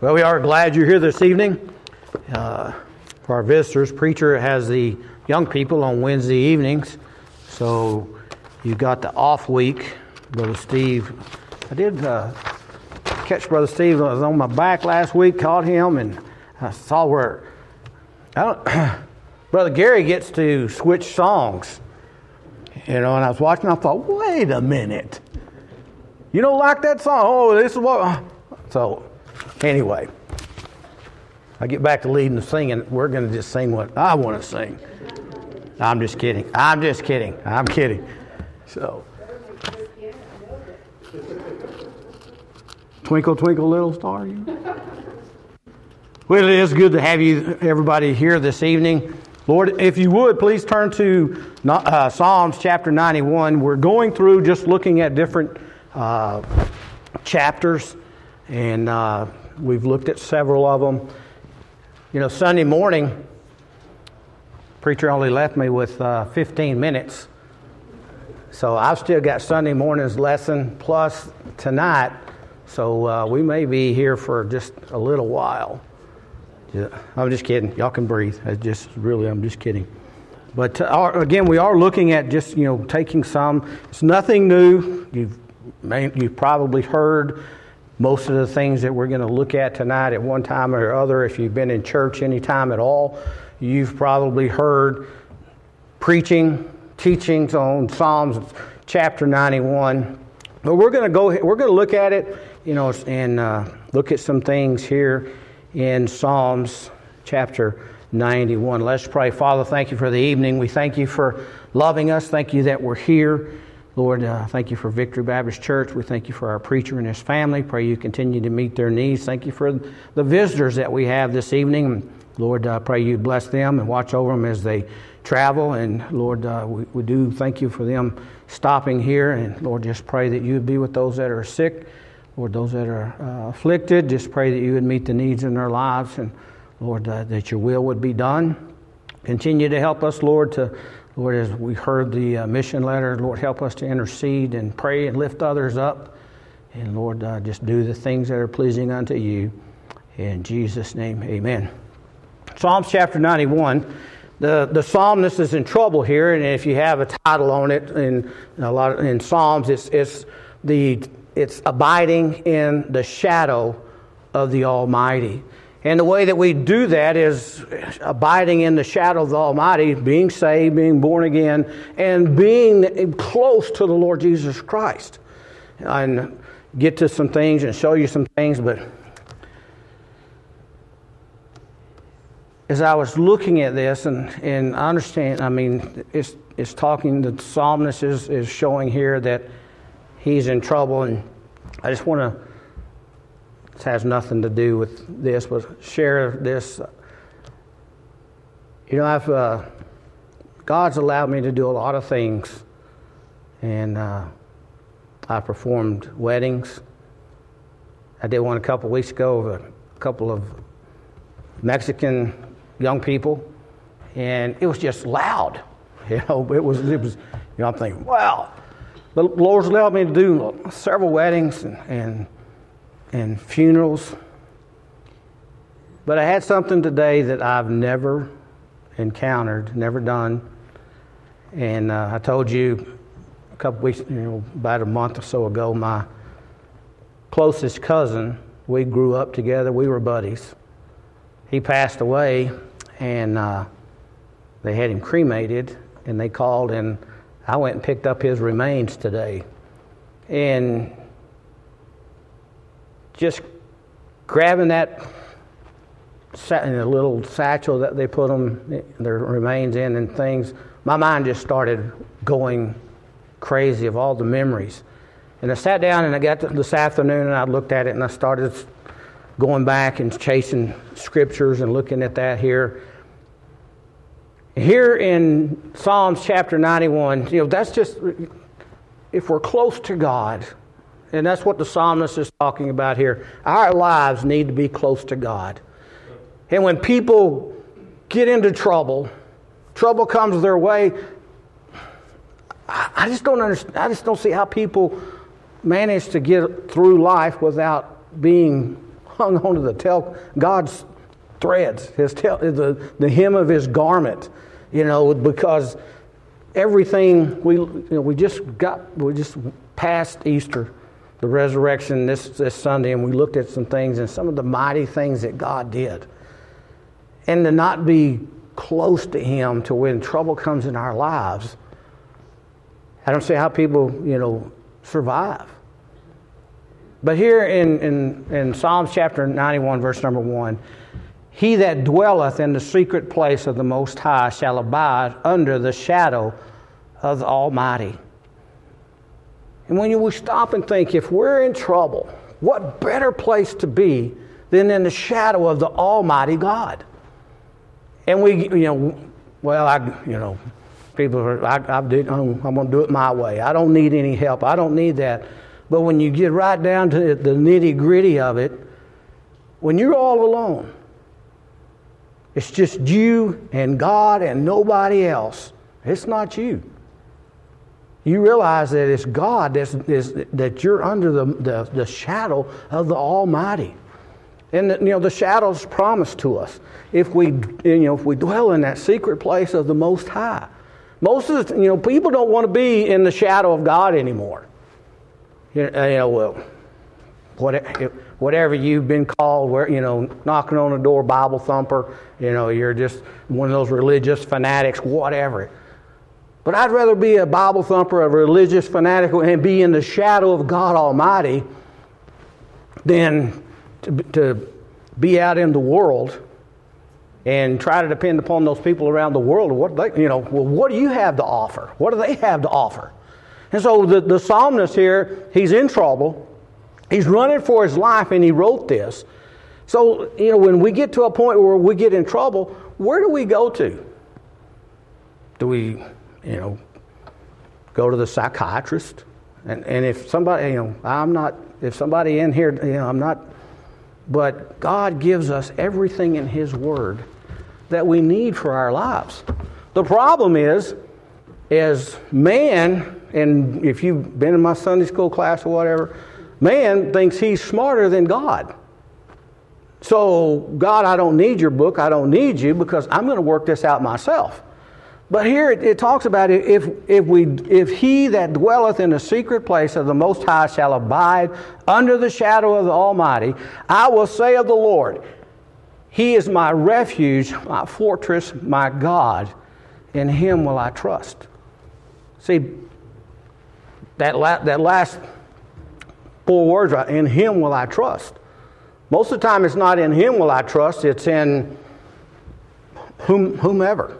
Well, we are glad you're here this evening. Uh, for our visitors, preacher has the young people on Wednesday evenings, so you got the off week. Brother Steve, I did uh, catch Brother Steve. I was on my back last week, caught him, and I saw where Brother Gary gets to switch songs. You know, and I was watching, I thought, wait a minute. You don't like that song? Oh, this is what. So Anyway, I get back to leading the singing. We're going to just sing what I want to sing. I'm just kidding. I'm just kidding. I'm kidding. So, twinkle, twinkle, little star. Well, it is good to have you, everybody, here this evening. Lord, if you would, please turn to uh, Psalms chapter 91. We're going through just looking at different uh, chapters, and uh, We've looked at several of them. You know, Sunday morning, preacher only left me with uh, 15 minutes. So I've still got Sunday morning's lesson plus tonight. So uh, we may be here for just a little while. Yeah, I'm just kidding. Y'all can breathe. I just really, I'm just kidding. But uh, again, we are looking at just you know taking some. It's nothing new. You've you've probably heard most of the things that we're going to look at tonight at one time or other, if you've been in church any time at all, you've probably heard preaching, teachings on Psalms chapter 91. But we're going to go, we're going to look at it, you know, and uh, look at some things here in Psalms chapter 91. Let's pray. Father, thank you for the evening. We thank you for loving us. Thank you that we're here. Lord, uh, thank you for Victory Baptist Church. We thank you for our preacher and his family. Pray you continue to meet their needs. Thank you for the visitors that we have this evening. Lord, uh, pray you bless them and watch over them as they travel. And Lord, uh, we, we do thank you for them stopping here. And Lord, just pray that you would be with those that are sick, Lord, those that are uh, afflicted. Just pray that you would meet the needs in their lives. And Lord, uh, that your will would be done. Continue to help us, Lord, to Lord, as we heard the uh, mission letter, Lord, help us to intercede and pray and lift others up. And Lord, uh, just do the things that are pleasing unto you. In Jesus' name, amen. Psalms chapter 91. The, the psalmist is in trouble here, and if you have a title on it in a lot of, in Psalms, it's, it's, the, it's abiding in the shadow of the Almighty. And the way that we do that is abiding in the shadow of the Almighty, being saved, being born again, and being close to the Lord Jesus Christ. And get to some things and show you some things, but as I was looking at this, and, and I understand, I mean, it's, it's talking, the psalmist is, is showing here that he's in trouble, and I just want to has nothing to do with this, but share this. You know, I've uh, God's allowed me to do a lot of things, and uh, I performed weddings. I did one a couple weeks ago of a couple of Mexican young people, and it was just loud. You know, it was it was. You know, I'm thinking, wow. The Lord's allowed me to do several weddings and, and and funerals. But I had something today that I've never encountered, never done. And uh, I told you a couple weeks, you know, about a month or so ago, my closest cousin, we grew up together, we were buddies. He passed away, and uh, they had him cremated, and they called, and I went and picked up his remains today. And just grabbing that in a little satchel that they put them their remains in and things my mind just started going crazy of all the memories. And i sat down and i got this afternoon and i looked at it and i started going back and chasing scriptures and looking at that here. Here in psalms chapter 91 you know that's just if we're close to god and that's what the psalmist is talking about here. Our lives need to be close to God. And when people get into trouble, trouble comes their way, I just don't understand. I just don't see how people manage to get through life without being hung onto the tail, God's threads, his tail, the, the hem of his garment, you know, because everything we, you know, we just got, we just passed Easter, the resurrection this, this Sunday, and we looked at some things and some of the mighty things that God did. And to not be close to Him to when trouble comes in our lives, I don't see how people, you know, survive. But here in, in, in Psalms chapter 91, verse number 1, he that dwelleth in the secret place of the Most High shall abide under the shadow of the Almighty. And when you stop and think, if we're in trouble, what better place to be than in the shadow of the Almighty God? And we, you know, well, I, you know, people are, I, I did, I'm, I'm going to do it my way. I don't need any help. I don't need that. But when you get right down to the nitty gritty of it, when you're all alone, it's just you and God and nobody else. It's not you. You realize that it's God that's, that's, that you're under the, the, the shadow of the Almighty. And you know the shadow's promised to us if we you know if we dwell in that secret place of the Most High. Most of the you know people don't want to be in the shadow of God anymore. You uh, know, well, whatever you've been called, where you know, knocking on the door, Bible thumper. You know, you're just one of those religious fanatics, whatever. But I'd rather be a Bible thumper, a religious fanatic, and be in the shadow of God Almighty than to, to be out in the world and try to depend upon those people around the world. What they, you know, well, what do you have to offer? What do they have to offer? And so the, the psalmist here, he's in trouble. He's running for his life, and he wrote this. So, you know, when we get to a point where we get in trouble, where do we go to? Do we, you know, go to the psychiatrist? And, and if somebody, you know, I'm not, if somebody in here, you know, I'm not but God gives us everything in His Word that we need for our lives. The problem is, is man, and if you've been in my Sunday school class or whatever, man thinks he's smarter than God. So, God, I don't need your book. I don't need you because I'm going to work this out myself. But here it, it, talks about if, if, we, if he that dwelleth in the secret place of the Most High shall abide under the shadow of the Almighty, I will say of the Lord, He is my refuge, my fortress, my God. In Him will I trust. See, that, la- that last four words, right, in Him will I trust. Most of the time, it's not in Him will I trust, it's in whom, whomever.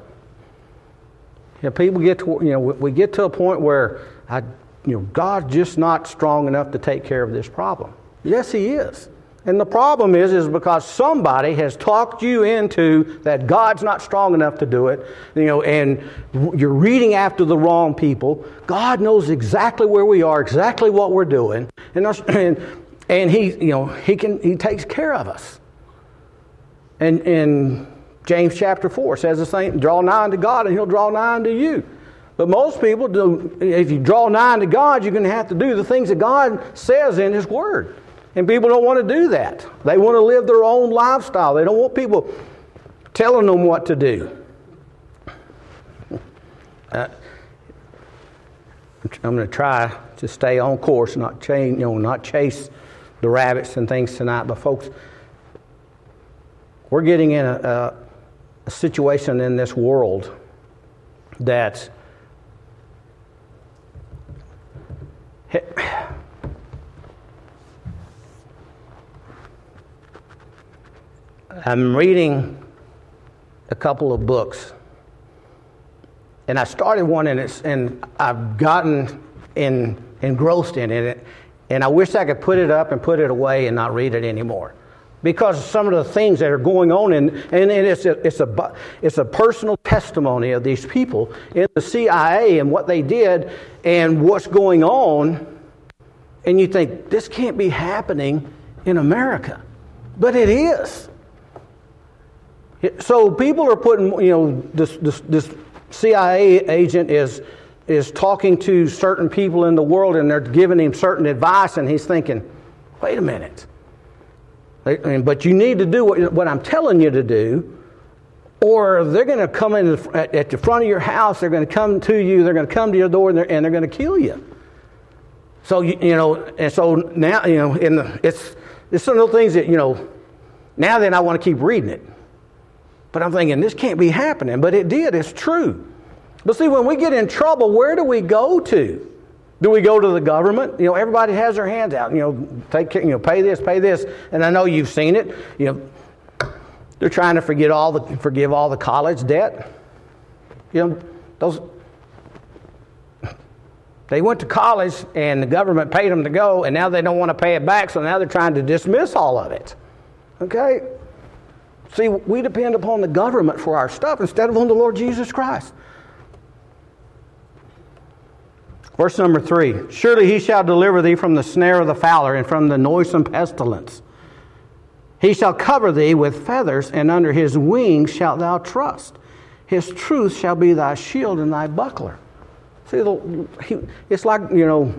You know, people get to, you know, we get to a point where I, you know, God's just not strong enough to take care of this problem. Yes, He is. And the problem is, is because somebody has talked you into that God's not strong enough to do it, you know, and you're reading after the wrong people. God knows exactly where we are, exactly what we're doing, and and, and He, you know, He can He takes care of us. And and James chapter 4 says the same draw nigh unto God and he'll draw nigh unto you. But most people do, if you draw nigh unto God, you're going to have to do the things that God says in His Word. And people don't want to do that. They want to live their own lifestyle. They don't want people telling them what to do. Uh, I'm going to try to stay on course, not chain, you know, not chase the rabbits and things tonight. But folks, we're getting in a, a a situation in this world that I'm reading a couple of books, and I started one, and, it's, and I've gotten in, engrossed in it, and I wish I could put it up and put it away and not read it anymore because of some of the things that are going on, and, and it's, a, it's, a, it's a personal testimony of these people in the CIA and what they did and what's going on. And you think, this can't be happening in America. But it is. So people are putting, you know, this, this, this CIA agent is, is talking to certain people in the world and they're giving him certain advice, and he's thinking, wait a minute But you need to do what, I'm telling you to do, or they're going to come in at, the front of your house. They're going to come to you. They're going to come to your door, and they're, and they're going to kill you. So you, you, know, and so now you know, the, it's it's some of the things that you know. Now then, I want to keep reading it, but I'm thinking this can't be happening. But it did. It's true. But see, when we get in trouble, where do we go to? Do we go to the government? You know, everybody has their hands out. You know, take you know, pay this, pay this, and I know you've seen it. You know, they're trying to forget all the forgive all the college debt. You know, those they went to college and the government paid them to go, and now they don't want to pay it back, so now they're trying to dismiss all of it. Okay? See, we depend upon the government for our stuff instead of on the Lord Jesus Christ. Verse number three Surely he shall deliver thee from the snare of the fowler and from the noisome pestilence. He shall cover thee with feathers, and under his wings shalt thou trust. His truth shall be thy shield and thy buckler. See, it's like, you know,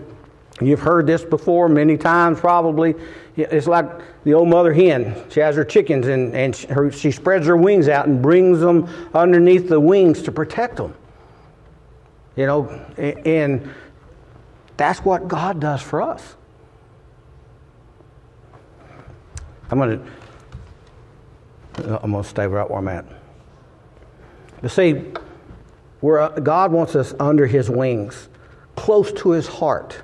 you've heard this before many times probably. It's like the old mother hen. She has her chickens and, and her, she spreads her wings out and brings them underneath the wings to protect them. You know, and that's what God does for us. I'm going to I'm going to stay right where I'm at. But see, where God wants us under His wings, close to His heart.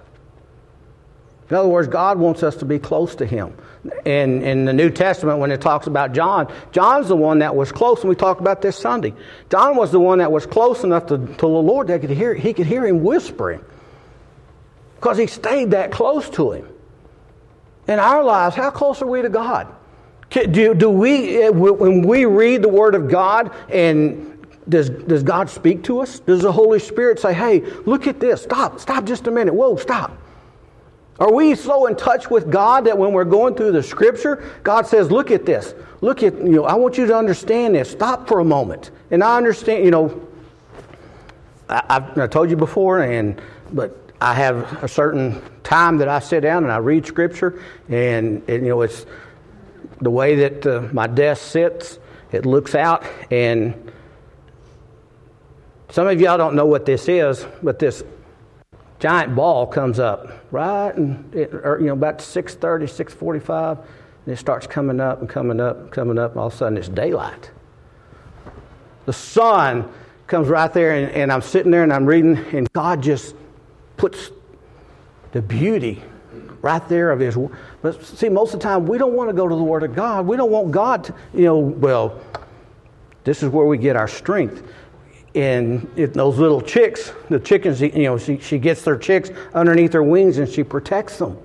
In other words, God wants us to be close to Him. And in the New Testament, when it talks about John, John's the one that was close, and we talked about this Sunday. John was the one that was close enough to, to the Lord that could hear, he could hear him whispering because he stayed that close to him. In our lives, how close are we to God? Do, do we, eh, when we read the Word of God, and does, does God speak to us? Does the Holy Spirit say, hey, look at this, stop, stop just a minute, whoa, stop? Are we so in touch with God that when we're going through the Scripture, God says, look at this, look at, you know, I want you to understand this, stop for a moment. And I understand, you know, I, I've, I told you before, and, but I have a certain time that I sit down and I read Scripture, and, and you know it's the way that uh, my desk sits. It looks out, and some of y'all don't know what this is, but this giant ball comes up right, and it, or, you know about 6:30, 6:45, and it starts coming up and coming up and coming up, and all of a sudden it's daylight. The sun comes right there, and, and I'm sitting there and I'm reading, and God just puts the beauty right there of His. But see, most of the time we don't want to go to the Word of God. We don't want God to, you know, well, this is where we get our strength. And if those little chicks, the chickens, you know, she, she gets their chicks underneath her wings and she protects them.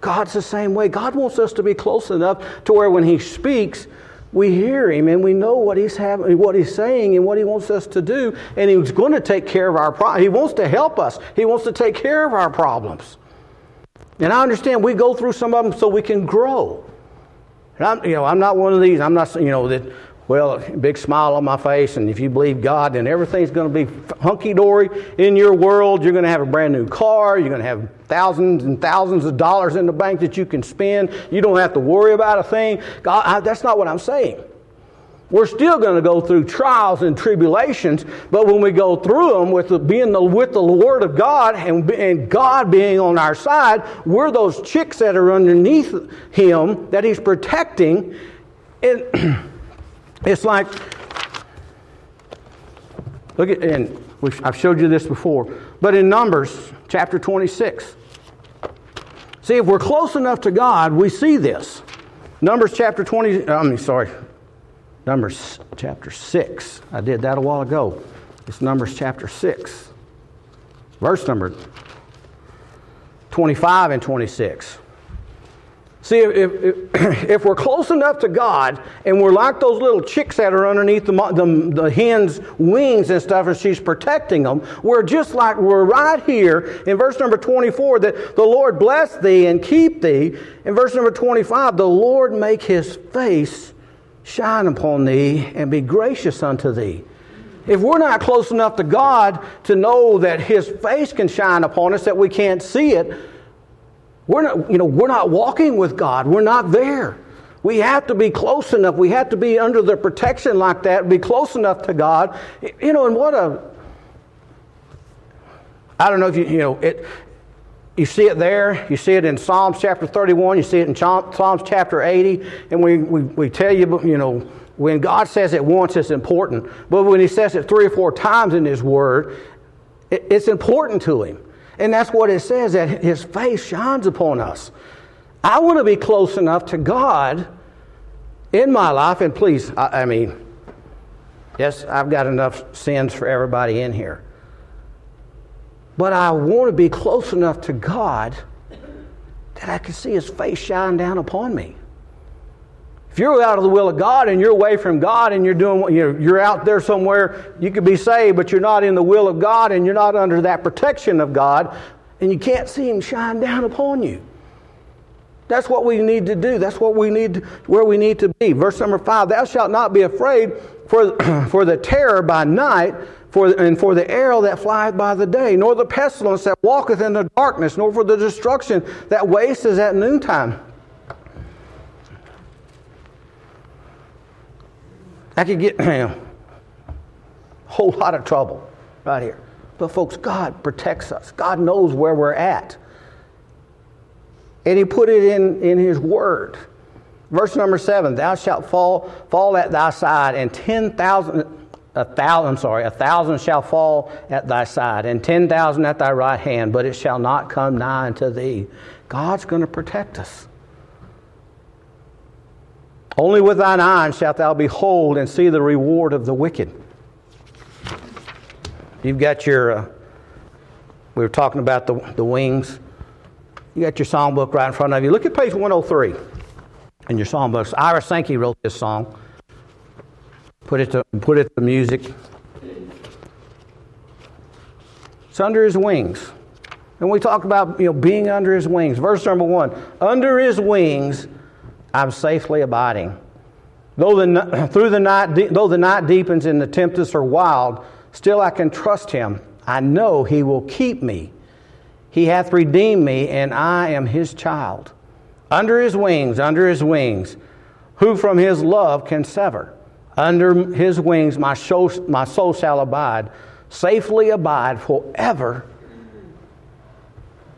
God's the same way. God wants us to be close enough to where when He speaks, we hear him and we know what he's having, what he's saying and what he wants us to do. And he's going to take care of our problems he wants to help us. He wants to take care of our problems. And i understand we go through some of them so we can grow. And I'm, you know, I'm not one of these i'm not you know that well, big smile on my face, and if you believe God, then everything's going to be hunky dory in your world. You're going to have a brand new car. You're going to have thousands and thousands of dollars in the bank that you can spend. You don't have to worry about a thing. God, I, that's not what I'm saying. We're still going to go through trials and tribulations, but when we go through them with the, being the, with the Word of God and, and God being on our side, we're those chicks that are underneath Him that He's protecting. And It's like, look at, and I've showed you this before, but in Numbers chapter 26, see, if we're close enough to God, we see this. Numbers chapter 20, I mean, sorry, Numbers chapter 6. I did that a while ago. It's Numbers chapter 6, verse number 25 and 26. See, if, if, if, we're close enough to God and we're like those little chicks that are underneath the, the, the hen's wings and stuff, and she's protecting them, we're just like we're right here in verse number 24 that the Lord bless thee and keep thee. In verse number 25, the Lord make his face shine upon thee and be gracious unto thee. If we're not close enough to God to know that his face can shine upon us, that we can't see it, we're not, you know, we're not walking with God. We're not there. We have to be close enough. We have to be under the protection like that, be close enough to God. You know, and what a I don't know if you, you know, it, you see it there. You see it in Psalms chapter 31. You see it in Psalms chapter 80. And we, we, we tell you, you know, when God says it once, it's important. But when He says it three or four times in His Word, it, it's important to Him. And that's what it says that His face shines upon us. I want to be close enough to God in my life. And please, I, I mean, yes, I've got enough sins for everybody in here. But I want to be close enough to God that I can see His face shine down upon me. If you're out of the will of God and you're away from God and you're doing you're, you're out there somewhere, you could be saved, but you're not in the will of God and you're not under that protection of God, and you can't see Him shine down upon you. That's what we need to do. That's what we need, where we need to be. Verse number five: Thou shalt not be afraid for for the terror by night, for, and for the arrow that flieth by the day, nor the pestilence that walketh in the darkness, nor for the destruction that wasteth at noontime. I could get a whole lot of trouble right here. But, folks, God protects us, God knows where we're at. And He put it in, in His Word. Verse number seven Thou shalt fall, fall at thy side, and 10,000 a thousand, I'm sorry, a thousand shall fall at thy side, and ten thousand at thy right hand, but it shall not come nigh unto thee. God's going to protect us. Only with thine eyes shalt thou behold and see the reward of the wicked. You've got your, uh, we were talking about the, the wings. You got your song book right in front of you. Look at page 103 in your song books. Ira Sankey wrote this song put it to, put it to music. It's under his wings. And we talk about you know, being under his wings. Verse number one Under his wings, I'm safely abiding. Though the, through the night, though the night deepens and the tempests are wild, still I can trust him. I know he will keep me. He hath redeemed me, and I am his child. Under his wings, under his wings, who from his love can sever? Under his wings my soul, my soul shall abide, safely abide forever.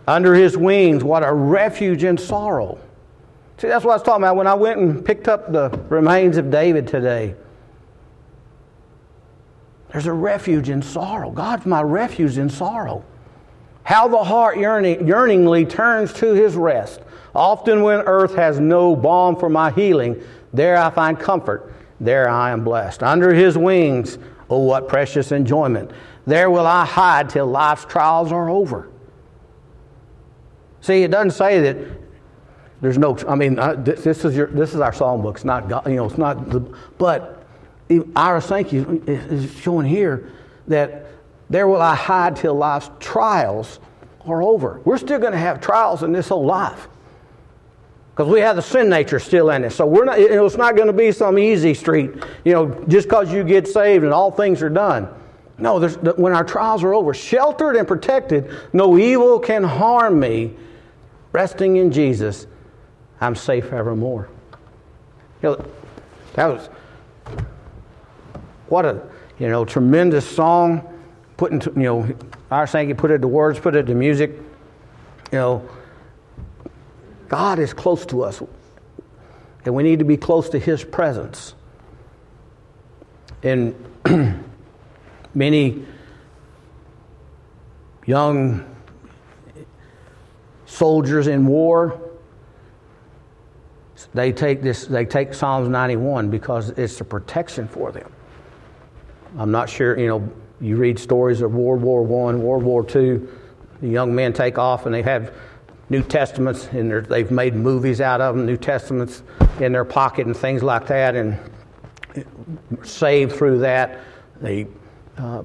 Under his wings, what a refuge in sorrow. See, that's what I was talking about when I went and picked up the remains of David today. There's a refuge in sorrow. God's my refuge in sorrow. How the heart yearning, yearningly turns to his rest. Often, when earth has no balm for my healing, there I find comfort there I am blessed. Under his wings, oh, what precious enjoyment. There will I hide till life's trials are over. See, it doesn't say that there's no, I mean, this is, your, this is our psalm book. It's not, God, you know, it's not, the, but Ira Sankey is showing here that there will I hide till life's trials are over. We're still going to have trials in this whole life because we have the sin nature still in us. So we're not, you know, it's not going to be some easy street, you know, just because you get saved and all things are done. No, when our trials are over, sheltered and protected, no evil can harm me. Resting in Jesus, I'm safe evermore. You know, that was what a you know tremendous song. Putting you know, Ira Sankey, put it to words, put it to music. You know God is close to us, and we need to be close to His presence. And many young soldiers in war, they take this. They take Psalms 91 because it's a protection for them. I'm not sure. You know, you read stories of World War One, World War Two. The young men take off and they have New Testaments, and they've made movies out of them, New Testaments in their pocket and things like that, and saved through that. They uh,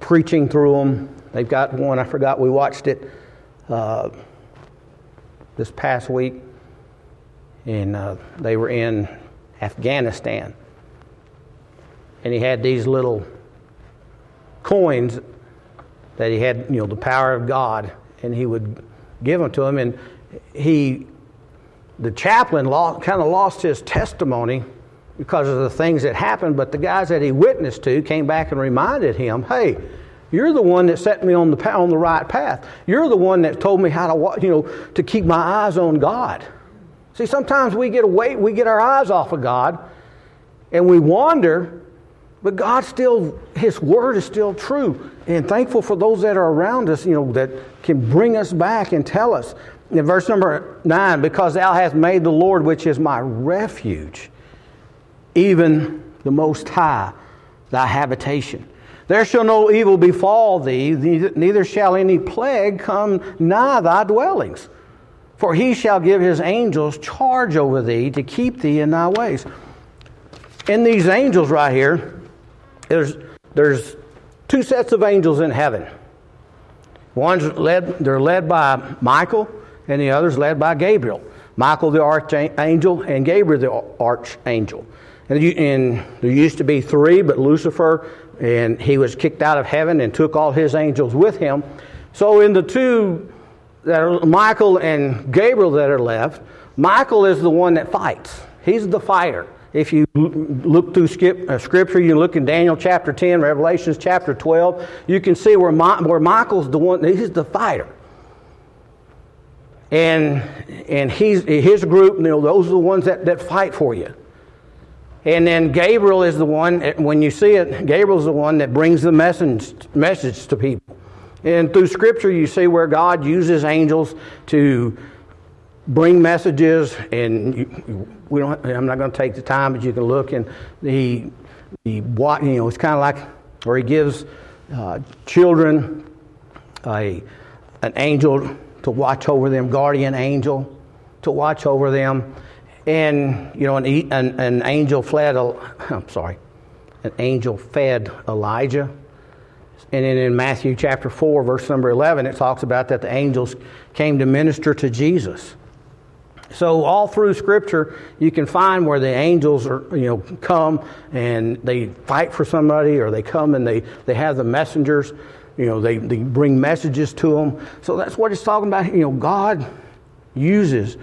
preaching through them. They've got one. I forgot we watched it uh, this past week, and uh, they were in Afghanistan, and he had these little coins that he had, you know, the power of God, and he would give them to him. And he the chaplain kind of lost his testimony because of the things that happened, but the guys that he witnessed to came back and reminded him, hey, you're the one that set me on the, on the right path. You're the one that told me how to, you know, to keep my eyes on God. See, sometimes we get away, we get our eyes off of God and we wander, but God still, His word is still true. And thankful for those that are around us, you know, that can bring us back and tell us. In verse number nine, because thou hast made the Lord, which is my refuge, even the Most High, thy habitation. There shall no evil befall thee, neither shall any plague come nigh thy dwellings. For he shall give his angels charge over thee to keep thee in thy ways. In these angels right here, there's, there's two sets of angels in heaven. One's led, they're led by Michael, and the other's led by Gabriel. Michael the archangel and Gabriel the archangel. And, you, and there used to be three, but Lucifer and he was kicked out of heaven and took all his angels with him. So in the two that are Michael and Gabriel that are left, Michael is the one that fights. He's the fighter. If you look through uh, Scripture, you look in Daniel chapter 10, Revelations chapter 12, you can see where, where Michael's the one, he's the fighter. And, and he's, his group, you know, those are the ones that, that fight for you. And then Gabriel is the one, when you see it, Gabriel's the one that brings the message, message to people. And through Scripture, you see where God uses angels to bring messages, and you, we don't. I'm not going to take the time, but you can look and the what you know. It's kind of like where He gives uh, children a an angel to watch over them, guardian angel to watch over them, and you know an an, an angel fled. I'm sorry, an angel fed Elijah and then in Matthew chapter 4, verse number 11, it talks about that the angels came to minister to Jesus. So all through Scripture, you can find where the angels are, you know, come and they fight for somebody, or they come and they, they have the messengers, you know, they, they bring messages to them. So that's what it's talking about. You know, God uses.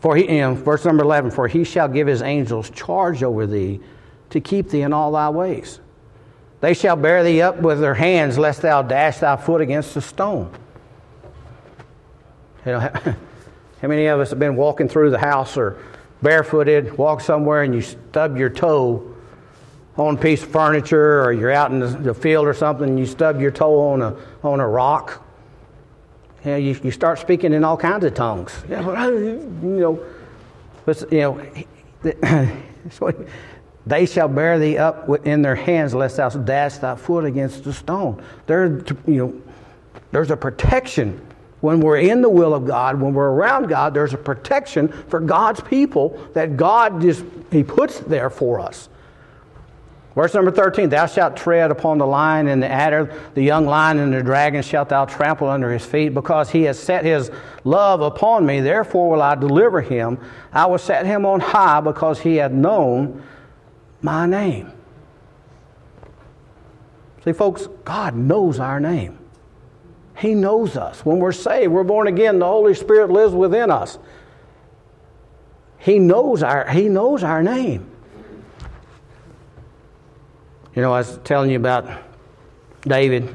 For he, in verse number 11, for he shall give his angels charge over thee to keep thee in all thy ways. They shall bear thee up with their hands, lest thou dash thy foot against a stone. You know, how many of us have been walking through the house or barefooted, walk somewhere, and you stub your toe on a piece of furniture, or you're out in the field or something, and you stub your toe on a on a rock? You, know, you, you start speaking in all kinds of tongues. You know, but you know, They shall bear thee up in their hands, lest thou dash thy foot against a stone. There, you know, there's a protection when we're in the will of God, when we're around God. There's a protection for God's people that God just He puts there for us. Verse number 13 Thou shalt tread upon the lion and the adder, the young lion and the dragon shalt thou trample under his feet, because he has set his love upon me. Therefore will I deliver him. I will set him on high, because he hath known my name. See, folks, God knows our name. He knows us. When we're saved, we're born again, the Holy Spirit lives within us. He knows our, he knows our name. You know, I was telling you about David,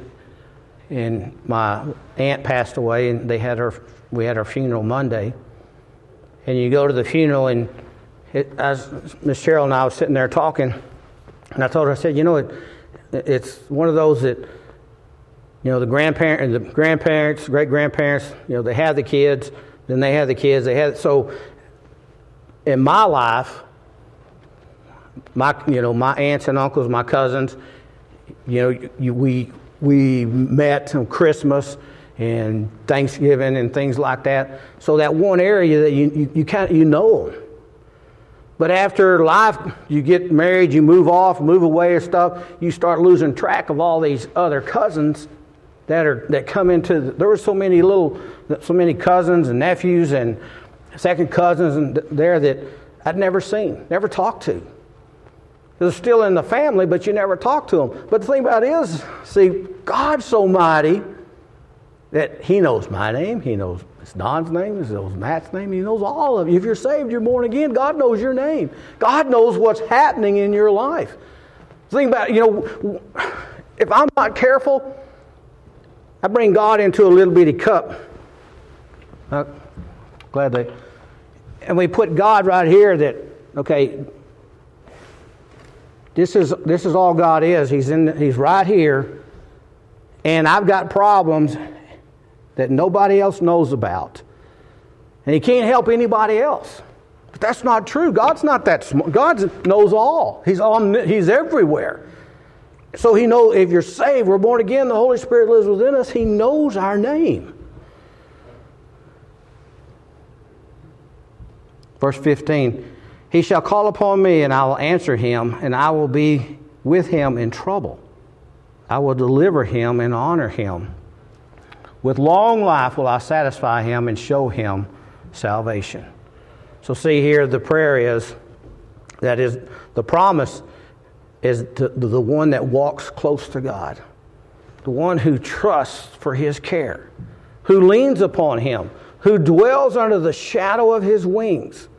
and my aunt passed away, and they had her, we had our funeral Monday. And you go to the funeral, and it, as Miss Cheryl and I was sitting there talking, and I told her, I said, you know, it, it's one of those that, you know, the grandparent, and the grandparents, great grandparents, you know, they have the kids, then they have the kids, they have so. In my life, my you know my aunts and uncles, my cousins, you know, you, we we met on Christmas and Thanksgiving and things like that. So that one area that you you, you kind of you know them. But after life, you get married, you move off, move away or stuff, you start losing track of all these other cousins that are that come into. The, there were so many little, so many cousins and nephews and second cousins and there that I'd never seen, never talked to. They're still in the family, but you never talk to them. But the thing about it is, see, God's so mighty That He knows my name, He knows Don's name, He knows Matt's name, He knows all of you. If you're saved, you're born again, God knows your name. God knows what's happening in your life. Think about, you know, if I'm not careful, I bring God into a little bitty cup. Uh. And we put God right here that, okay, this is, this is all God is. He's, in, he's right here. And I've got problems that nobody else knows about. And He can't help anybody else. But that's not true. God's not that smart. God knows all. He's, on, he's everywhere. So He knows if you're saved, we're born again, the Holy Spirit lives within us, He knows our name. Verse 15 He shall call upon me, and I will answer him, and I will be with him in trouble. I will deliver him and honor him. With long life will I satisfy him and show him salvation. So, see here, the prayer is that is the promise is to, the one that walks close to God, the one who trusts for his care, who leans upon him, who dwells under the shadow of his wings.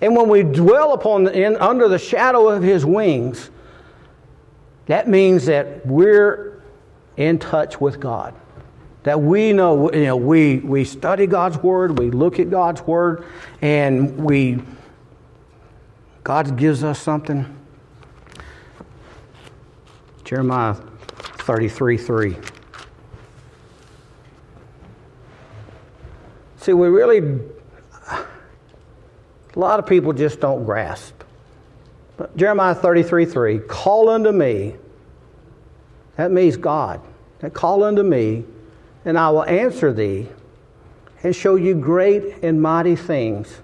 And when we dwell upon in, under the shadow of his wings, that means that we're in touch with God. That we know, you know, we, we study God's Word, we look at God's Word, and we, God gives us something. Jeremiah 33 3. See, we really, a lot of people just don't grasp. But Jeremiah 33 3, call unto me. That means God. That call unto me, and I will answer thee and show you great and mighty things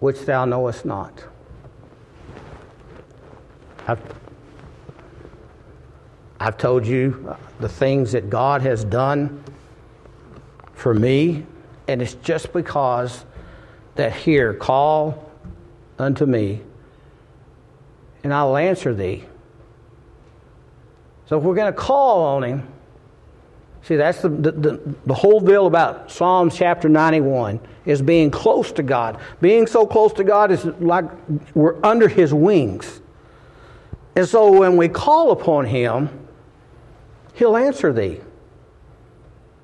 which thou knowest not. I've, I've told you uh, the things that God has done for me and it's just because that here, call unto me, and I will answer thee. So if we're going to call on him, see, that's the, the, the, the, whole deal about Psalms chapter 91 is being close to God. Being so close to God is like we're under his wings. And so when we call upon him, he'll answer thee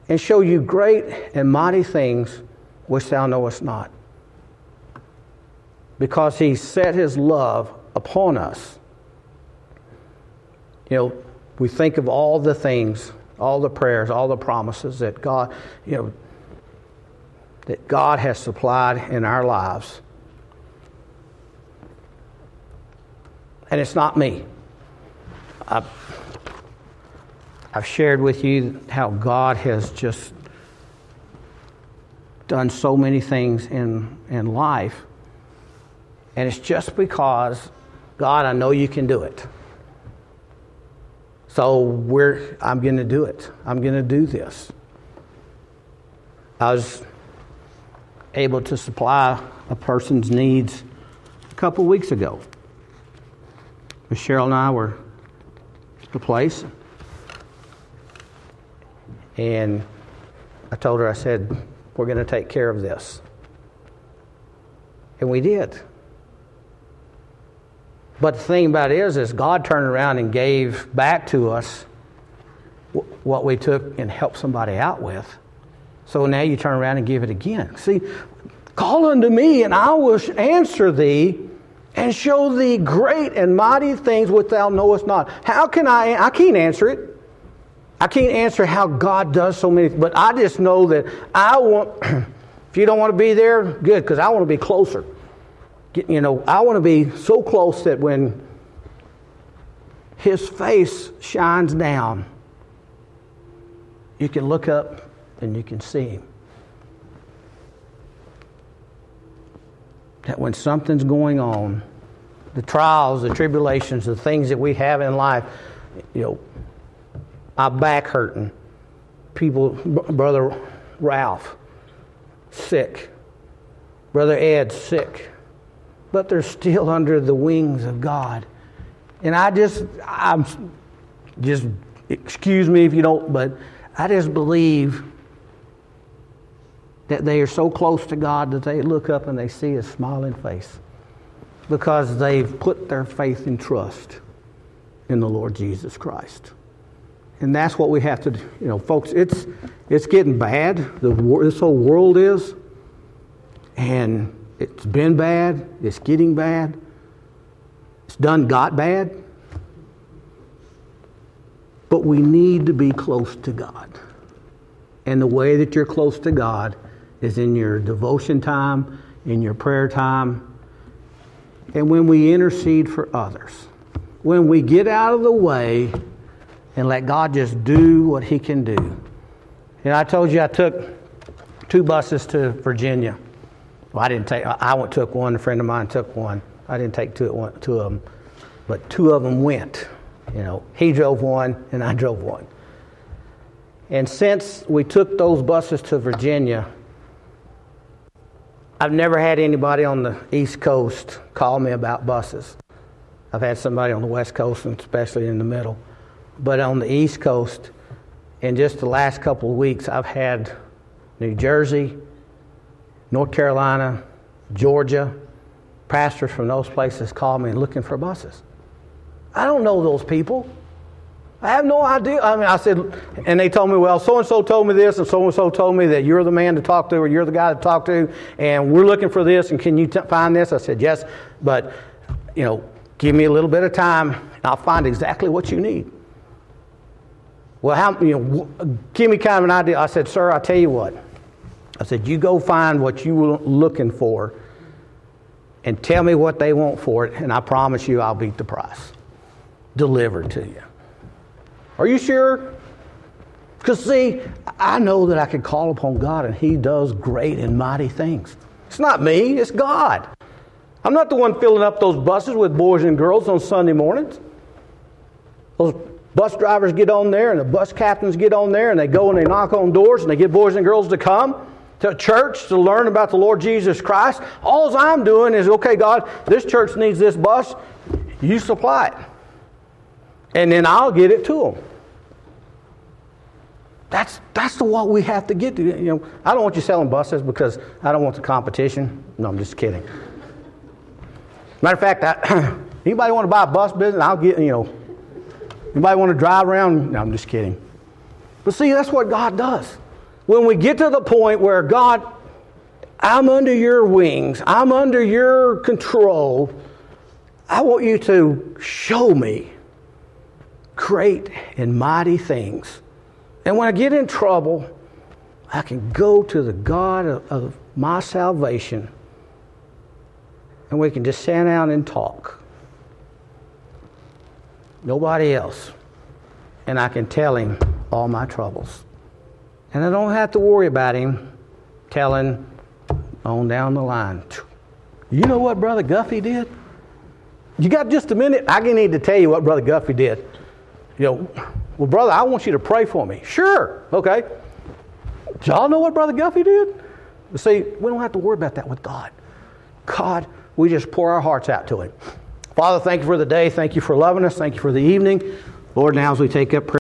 and show you great and mighty things which thou knowest not. Because he set his love upon us. You know, we think of all the things, all the prayers, all the promises that God, you know, that God has supplied in our lives. And it's not me. I've shared with you how God has just done so many things in, in life. And it's just because, God, I know you can do it. So we're, I'm going to do it. I'm going to do this. I was able to supply a person's needs a couple weeks ago. Cheryl and I were at the place. And I told her, I said, we're going to take care of this. And we did. But the thing about it is, is God turned around and gave back to us what we took and helped somebody out with. So now you turn around and give it again. See, call unto me, and I will answer thee and show thee great and mighty things which thou knowest not. How can I? I can't answer it. I can't answer how God does so many, but I just know that I want, if you don't want to be there, good, because I want to be closer. You know, I want to be so close that when His face shines down, you can look up and you can see Him. That when something's going on, the trials, the tribulations, the things that we have in life, you know, my back hurting. People, Brother Ralph, sick. Brother Ed, sick. But they're still under the wings of God. And I just, I'm just, excuse me if you don't, but I just believe that they are so close to God that they look up and they see a smiling face because they've put their faith and trust in the Lord Jesus Christ. And that's what we have to do. You know, folks, it's, it's getting bad. The, this whole world is. And it's been bad. It's getting bad. It's done got bad. But we need to be close to God. And the way that you're close to God is in your devotion time, in your prayer time, and when we intercede for others. When we get out of the way and let God just do what He can do. And I told you I took two buses to Virginia. Well, I didn't take. I went took one. A friend of mine took one. I didn't take two, two of them, but two of them went. You know, he drove one and I drove one. And since we took those buses to Virginia, I've never had anybody on the East Coast call me about buses. I've had somebody on the West Coast, and especially in the middle. But on the East Coast, in just the last couple of weeks, I've had New Jersey, North Carolina, Georgia, pastors from those places call me looking for buses. I don't know those people. I have no idea. I mean, I said, and they told me, well, so and so told me this, and so and so told me that you're the man to talk to, or you're the guy to talk to, and we're looking for this, and can you t- find this? I said, yes, but, you know, give me a little bit of time, and I'll find exactly what you need. Well, how, you know, give me kind of an idea. I said, sir, I'll tell you what. I said, you go find what you were looking for, and tell me what they want for it, and I promise you I'll beat the price. Delivered to you. Are you sure? Because, see, I know that I can call upon God and He does great and mighty things. It's not me, it's God. I'm not the one filling up those buses with boys and girls on Sunday mornings. Those bus drivers get on there and the bus captains get on there and they go and they knock on doors and they get boys and girls to come to church to learn about the Lord Jesus Christ. All I'm doing is, okay, God, this church needs this bus. You supply it. And then I'll get it to them. That's, that's the what we have to get to. You know, I don't want you selling buses because I don't want the competition. No, I'm just kidding. Matter of fact, I, anybody want to buy a bus business? I'll get, you know, anybody want to drive around? No, I'm just kidding. But see, that's what God does. When we get to the point where God, I'm under your wings, I'm under your control, I want you to show me great and mighty things and when I get in trouble, I can go to the God of, of my salvation and we can just sit down and talk. Nobody else. And I can tell him all my troubles. And I don't have to worry about him telling on down the line. You know what Brother Guffey did? You got just a minute? I need to tell you what Brother Guffey did. You know, well, brother, I want you to pray for me. Sure. Okay. Y'all know what Brother Guffey did? See, we don't have to worry about that with God. God, we just pour our hearts out to Him. Father, thank you for the day. Thank you for loving us. Thank you for the evening. Lord, now as we take up prayer,